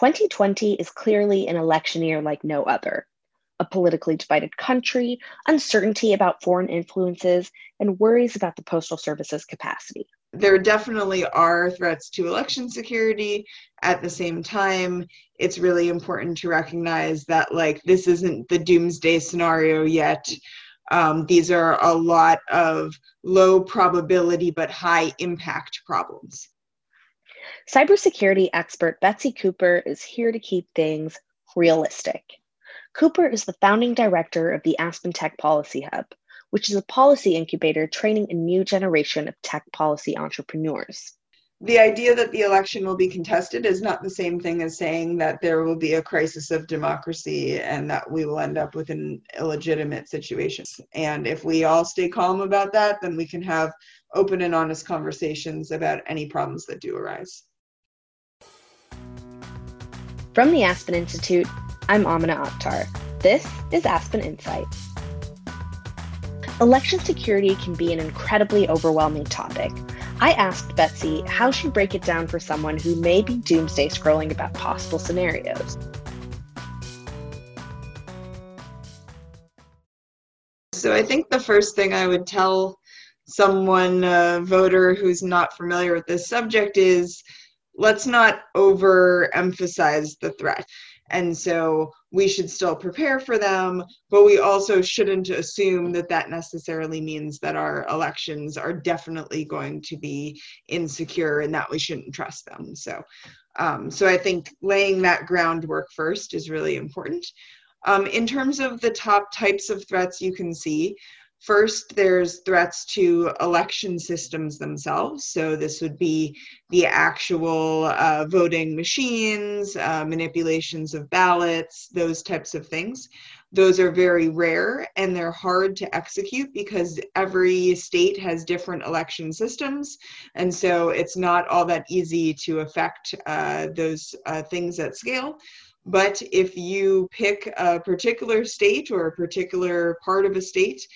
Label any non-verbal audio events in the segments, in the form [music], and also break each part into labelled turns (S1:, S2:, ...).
S1: 2020 is clearly an election year like no other. A politically divided country, uncertainty about foreign influences, and worries about the Postal Service's capacity.
S2: There definitely are threats to election security. At the same time, it's really important to recognize that, like, this isn't the doomsday scenario yet. Um, these are a lot of low probability but high impact problems.
S1: Cybersecurity expert Betsy Cooper is here to keep things realistic. Cooper is the founding director of the Aspen Tech Policy Hub, which is a policy incubator training a new generation of tech policy entrepreneurs.
S2: The idea that the election will be contested is not the same thing as saying that there will be a crisis of democracy and that we will end up with an illegitimate situation. And if we all stay calm about that, then we can have open and honest conversations about any problems that do arise.
S1: From the Aspen Institute, I'm Amina Akhtar. This is Aspen Insight. Election security can be an incredibly overwhelming topic. I asked Betsy how she'd break it down for someone who may be doomsday scrolling about possible scenarios.
S2: So I think the first thing I would tell someone, a voter who's not familiar with this subject, is let's not overemphasize the threat. And so we should still prepare for them, but we also shouldn't assume that that necessarily means that our elections are definitely going to be insecure and that we shouldn't trust them. So, um, so I think laying that groundwork first is really important. Um, in terms of the top types of threats you can see, First, there's threats to election systems themselves. So, this would be the actual uh, voting machines, uh, manipulations of ballots, those types of things. Those are very rare and they're hard to execute because every state has different election systems. And so, it's not all that easy to affect uh, those uh, things at scale. But if you pick a particular state or a particular part of a state,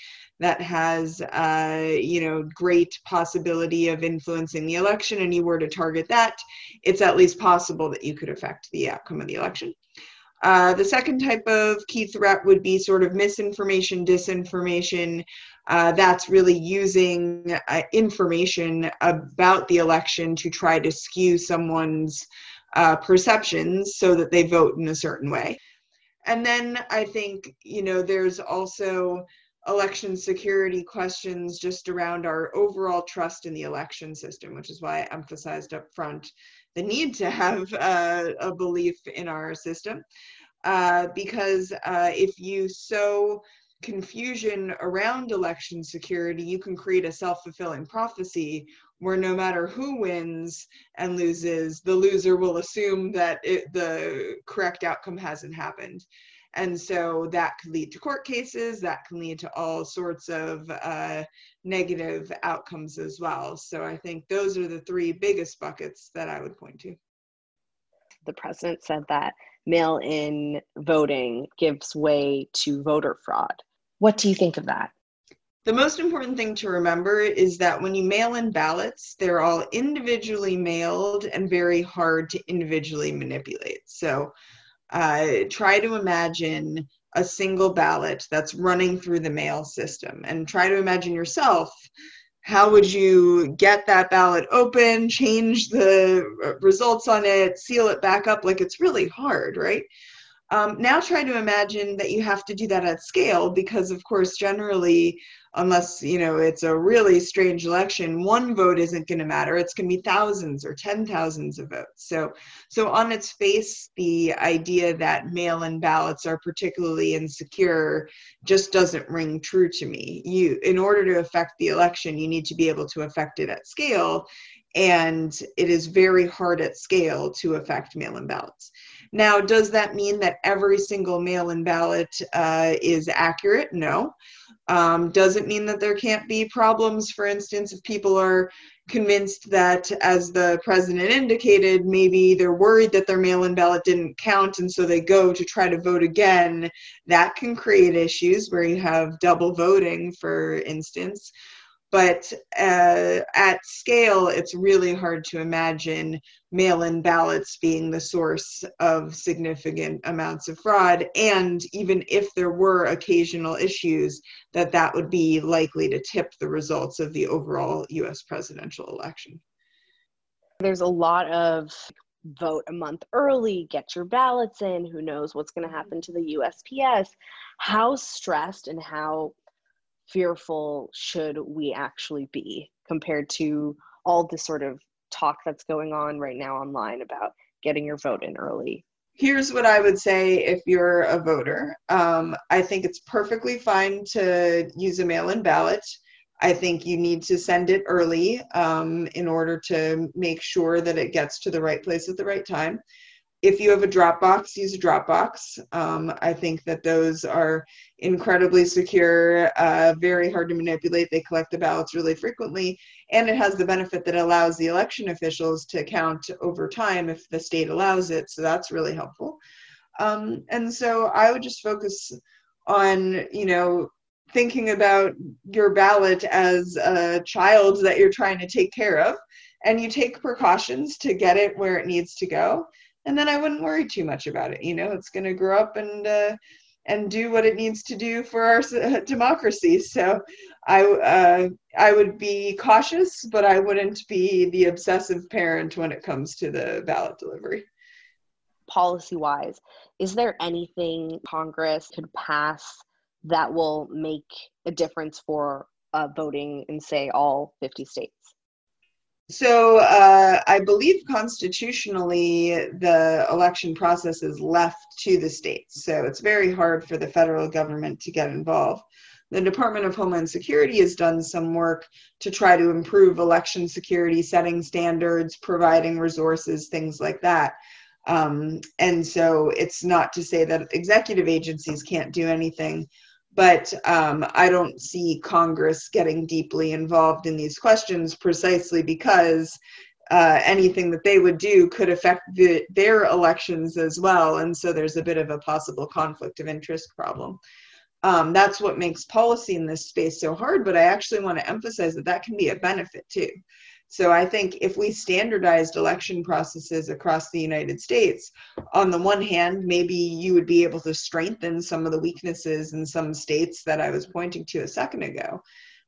S2: that has uh, you know great possibility of influencing the election and you were to target that it's at least possible that you could affect the outcome of the election. Uh, the second type of key threat would be sort of misinformation disinformation. Uh, that's really using uh, information about the election to try to skew someone's uh, perceptions so that they vote in a certain way. And then i think you know there's also election security questions just around our overall trust in the election system, which is why I emphasized up front the need to have uh, a belief in our system. Uh, because uh, if you sow confusion around election security, you can create a self fulfilling prophecy where no matter who wins and loses, the loser will assume that it, the correct outcome hasn't happened. And so that could lead to court cases, that can lead to all sorts of uh, negative outcomes as well. So I think those are the three biggest buckets that I would point to.
S1: The president said that mail in voting gives way to voter fraud. What do you think of that?
S2: The most important thing to remember is that when you mail in ballots, they're all individually mailed and very hard to individually manipulate. So uh, try to imagine a single ballot that's running through the mail system and try to imagine yourself. How would you get that ballot open change the results on it seal it back up? Like it's really hard right um, now try to imagine that you have to do that at scale because of course generally unless you know it's a really strange election one vote isn't going to matter. It's going to be thousands or ten thousands of votes. So so on its face the idea that mail-in ballots are particularly insecure just doesn't ring true to me. You in order to affect the election you need to be able to affect it at scale and it is very hard at scale to affect mail-in ballots now does that mean that every single mail-in ballot uh, is accurate no um, does it mean that there can't be problems. For instance, if people are convinced that, as the president indicated, maybe they're worried that their mail in ballot didn't count and so they go to try to vote again, that can create issues where you have double voting, for instance. But uh, at scale, it's really hard to imagine mail in ballots being the source of significant amounts of fraud. And even if there were occasional issues, that that would be likely to tip the results of the overall US presidential election.
S1: There's a lot of vote a month early, get your ballots in, who knows what's going to happen to the USPS. How stressed and how fearful should we actually be compared to all the sort of talk that's going on right now online about getting your vote in early?
S2: Here's what I would say if you're a voter. Um, I think it's perfectly fine to use a mail in ballot. I think you need to send it early um, in order to make sure that it gets to the right place at the right time if you have a Dropbox, use a Dropbox. Um, I think that those are incredibly secure, uh, very hard to manipulate. They collect the ballots really frequently, and it has the benefit that allows the election officials to count over time if the state allows it. So that's really helpful. Um, and so I would just focus on, you know, thinking about your ballot as a child that you're trying to take care of, and you take precautions to get it where it needs to go and then I wouldn't worry too much about it. You know, it's going to grow up and uh, and do what it needs to do for our democracy. So I uh, I would be cautious, but I wouldn't be the obsessive parent when it comes to the ballot delivery.
S1: Policy wise, is there anything Congress could pass that will make a difference for uh, voting in, say, all 50 states?
S2: So uh, I believe constitutionally the election process is left to the states. So it's very hard for the federal government to get involved. The Department of Homeland Security has done some work to try to improve election security, setting standards, providing resources, things like that. Um, and so it's not to say that executive agencies can't do anything, but um, I don't see Congress getting deeply involved in these questions precisely because uh, anything that they would do could affect the, their elections as well. And so there's a bit of a possible conflict of interest problem. Um, that's what makes policy in this space so hard, but I actually want to emphasize that that can be a benefit too. So I think if we standardized election processes across the United States, on the one hand, maybe you would be able to strengthen some of the weaknesses in some states that I was pointing to a second ago.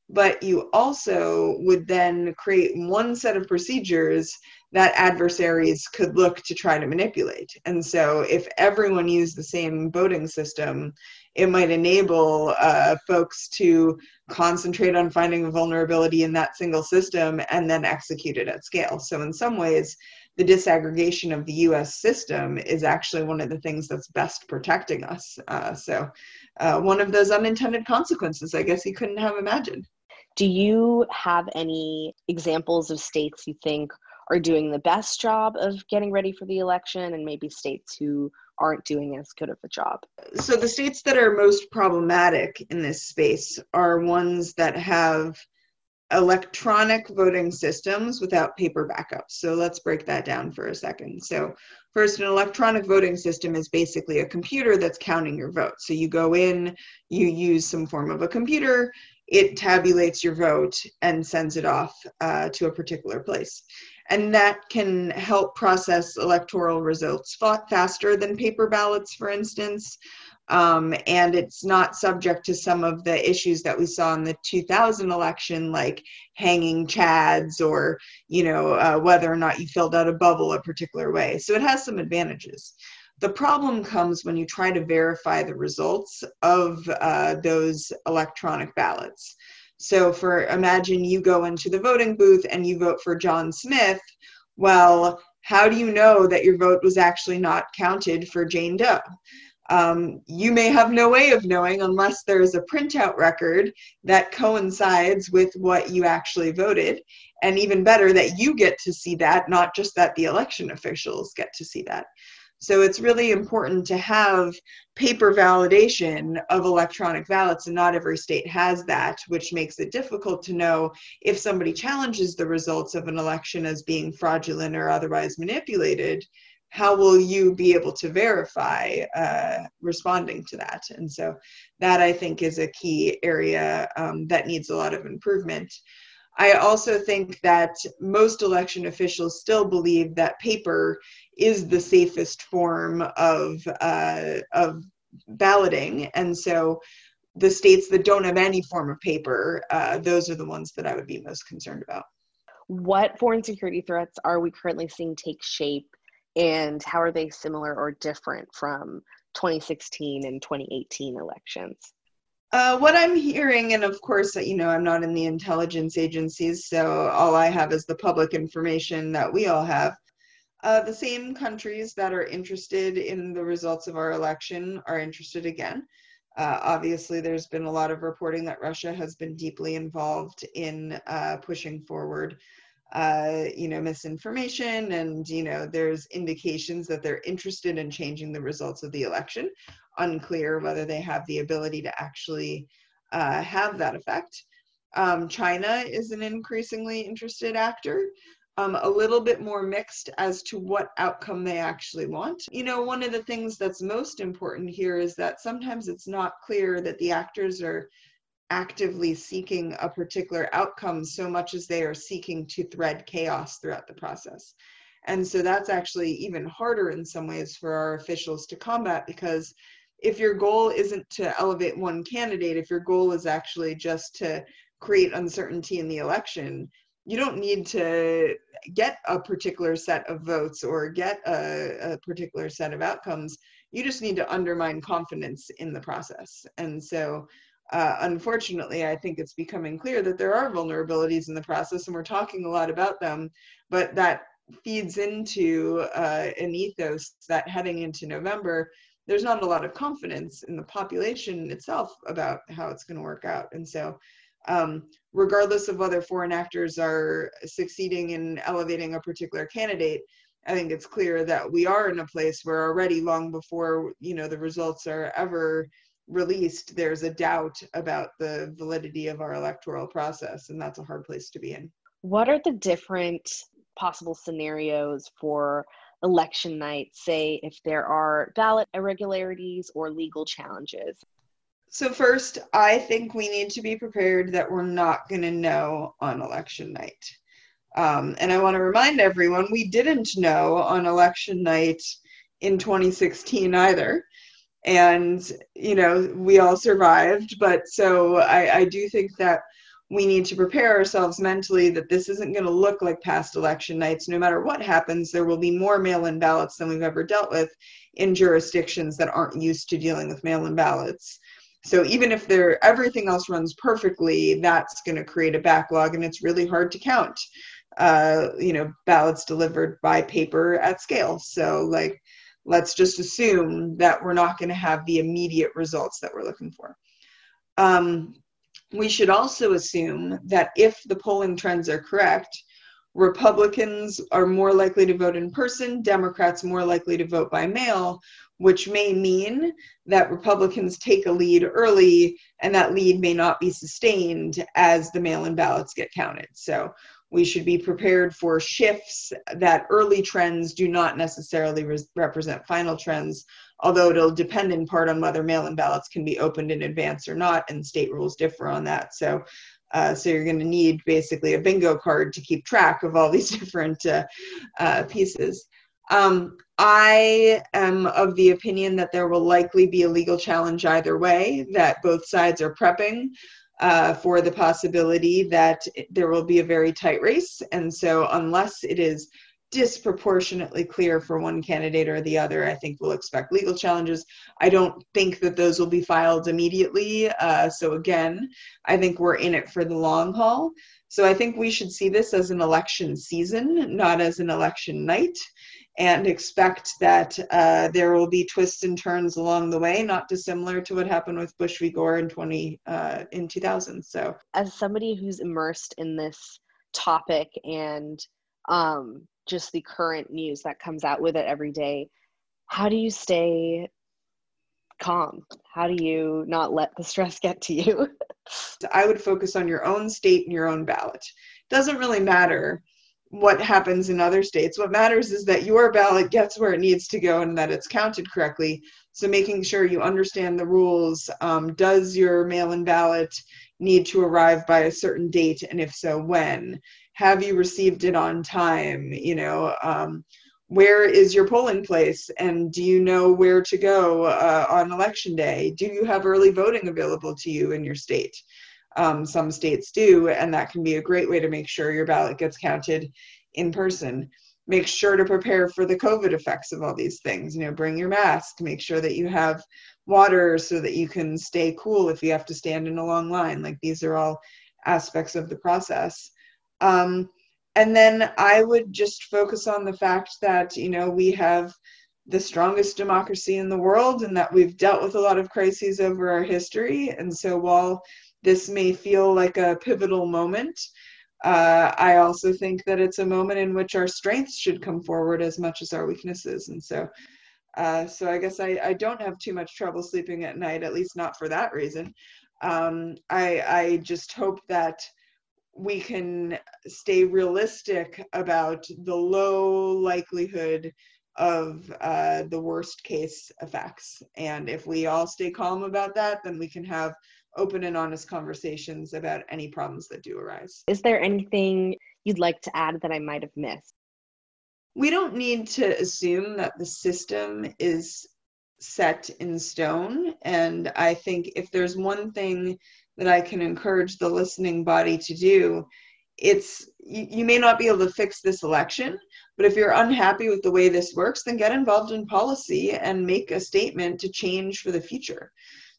S2: But you also would then create one set of procedures that adversaries could look to try to manipulate. And so, if everyone used the same voting system, it might enable uh, folks to concentrate on finding a vulnerability in that single system and then execute it at scale. So, in some ways, the disaggregation of the US system is actually one of the things that's best protecting us. Uh, so, uh, one of those unintended consequences, I guess you couldn't have imagined.
S1: Do you have any examples of states you think are doing the best job of getting ready for the election and maybe states who aren't doing as good of a job.
S2: So the states that are most problematic in this space are ones that have electronic voting systems without paper backups. So let's break that down for a second. So first, an electronic voting system is basically a computer that's counting your vote. So you go in, you use some form of a computer, it tabulates your vote and sends it off uh, to a particular place and that can help process electoral results faster than paper ballots, for instance. Um, and it's not subject to some of the issues that we saw in the 2000 election, like hanging chads or you know uh, whether or not you filled out a bubble a particular way. So it has some advantages. The problem comes when you try to verify the results of uh, those electronic ballots. So for imagine you go into the voting booth and you vote for John Smith. Well, how do you know that your vote was actually not counted for Jane Doe? Um, you may have no way of knowing unless there is a printout record that coincides with what you actually voted. And even better, that you get to see that, not just that the election officials get to see that. So it's really important to have paper validation of electronic ballots, and not every state has that, which makes it difficult to know if somebody challenges the results of an election as being fraudulent or otherwise manipulated. how will you be able to verify uh, responding to that? And so that I think is a key area um, that needs a lot of improvement. I also think that most election officials still believe that paper is the safest form of uh, of balloting, and so the states that don't have any form of paper, uh, those are the ones that I would be most concerned about.
S1: What foreign security threats are we currently seeing take shape, and how are they similar or different from 2016 and 2018 elections?
S2: Uh, what I'm hearing, and of course, you know, I'm not in the intelligence agencies, so all I have is the public information that we all have. Uh, the same countries that are interested in the results of our election are interested again. Uh, obviously, there's been a lot of reporting that Russia has been deeply involved in uh, pushing forward, uh, you know, misinformation, and you know, there's indications that they're interested in changing the results of the election unclear whether they have the ability to actually uh, have that effect. Um, China is an increasingly interested actor. Um, a little bit more mixed as to what outcome they actually want. You know, one of the things that's most important here is that sometimes it's not clear that the actors are actively seeking a particular outcome so much as they are seeking to thread chaos throughout the process. And so that's actually even harder in some ways for our officials to combat because if your goal isn't to elevate one candidate, if your goal is actually just to create uncertainty in the election, you don't need to get a particular set of votes or get a, a, particular set of outcomes. You just need to undermine confidence in the process. And so, uh, unfortunately, I think it's becoming clear that there are vulnerabilities in the process, and we're talking a lot about them, but that feeds into uh, an ethos that heading into November, there's not a lot of confidence in the population itself about how it's going to work out. And so, um, regardless of whether foreign actors are succeeding in elevating a particular candidate, I think it's clear that we are in a place where already long before you know the results are ever released, there's a doubt about the validity of our electoral process, and that's a hard place to be in.
S1: What are the different possible scenarios for election night, say if there are ballot irregularities or legal challenges?
S2: So, first, I think we need to be prepared that we're not going to know on election night. Um, and I want to remind everyone we didn't know on election night in 2016 either. And, you know, we all survived. But so I, I do think that we need to prepare ourselves mentally that this isn't going to look like past election nights. No matter what happens, there will be more mail in ballots than we've ever dealt with in jurisdictions that aren't used to dealing with mail in ballots. So even if there everything else runs perfectly, that's going to create a backlog, and it's really hard to count. Uh, you know, ballots delivered by paper at scale. So like, let's just assume that we're not going to have the immediate results that we're looking for. Um, we should also assume that if the polling trends are correct, Republicans are more likely to vote in person, Democrats more likely to vote by mail, which may mean that Republicans take a lead early and that lead may not be sustained as the mail in ballots get counted. So we should be prepared for shifts that early trends do not necessarily re- represent final trends although it'll depend in part on whether mail-in ballots can be opened in advance or not, and state rules differ on that. So, uh, so you're going to need basically a bingo card to keep track of all [laughs] these different uh, uh, pieces. Um, I am of the opinion that there will likely be a legal challenge either way, that both sides are prepping uh, for the possibility that there will be a very tight race. And so, unless it is disproportionately clear for one candidate or the other, I think we'll expect legal challenges. I don't think that those will be filed immediately. Uh, so, again, I think we're in it for the long haul. So, I think we should see this as an election season, not as an election night, and expect that uh, there will be twists and turns along the way, not dissimilar to what happened with Bush v. Gore in 20 uh, in 2000. So,
S1: as somebody who's immersed in this topic and um, just the current news that comes out with it every day how do you stay calm how do you not let the stress [laughs] get to you
S2: i would focus on your own state and your own ballot doesn't really matter what happens in other states. What matters is that your ballot gets where it needs to go and that it's counted correctly. So making sure you understand the rules. Um, does your mail-in ballot need to arrive by a certain date, and if so, when? Have you received it on time? You know, um, where is your polling place, and do you know where to go uh, on election day? Do you have early voting available to you in your state? Um, some states do, and that can be a great way to make sure your ballot gets counted in person. Make sure to prepare for the COVID effects of all these things. You know, bring your mask, make sure that you have water so that you can stay cool if you have to stand in a long line. Like these are all aspects of the process. Um, and then I would just focus on the fact that, you know, we have the strongest democracy in the world and that we've dealt with a lot of crises over our history. And so while this may feel like a pivotal moment. Uh, I also think that it's a moment in which our strengths should come forward as much as our weaknesses. And so, uh, so I guess I, I don't have too much trouble sleeping at night, at least not for that reason. Um, I, I just hope that we can stay realistic about the low likelihood of uh, the worst case effects. And if we all stay calm about that, then we can have open and honest conversations about any problems that do arise.
S1: Is there anything you'd like to add that I might have missed?
S2: We don't need to assume that the system is set in stone. And I think if there's one thing that I can encourage the listening body to do, it's you, you, may not be able to fix this election, but if you're unhappy with the way this works, then get involved in policy and make a statement to change for the future.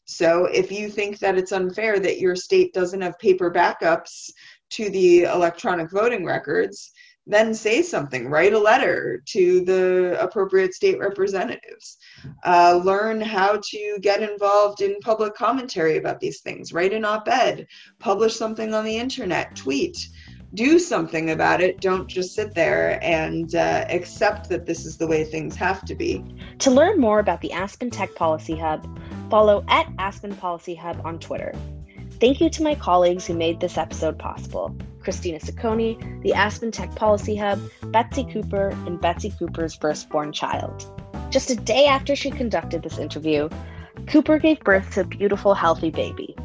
S2: So if you think that it's unfair that your state doesn't have paper backups to the electronic voting records, then say something. Write a letter to the appropriate state representatives. Uh, learn how to get involved in public commentary about these things. Write an op ed, publish something on the internet, tweet. Do something about it. Don't just sit there and uh, accept that this is the way things have to be.
S1: To learn more about the Aspen Tech Policy Hub, Follow at Aspen Policy Hub on Twitter. Thank you to my colleagues who made this episode possible Christina Ciccone, the Aspen Tech Policy Hub, Betsy Cooper, and Betsy Cooper's firstborn child. Just a day after she conducted this interview, Cooper gave birth to a beautiful, healthy baby.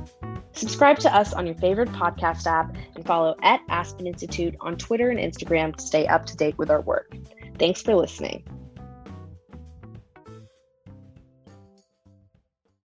S1: Subscribe to us on your favorite podcast app and follow at Aspen Institute on Twitter and Instagram to stay up to date with our work. Thanks for listening.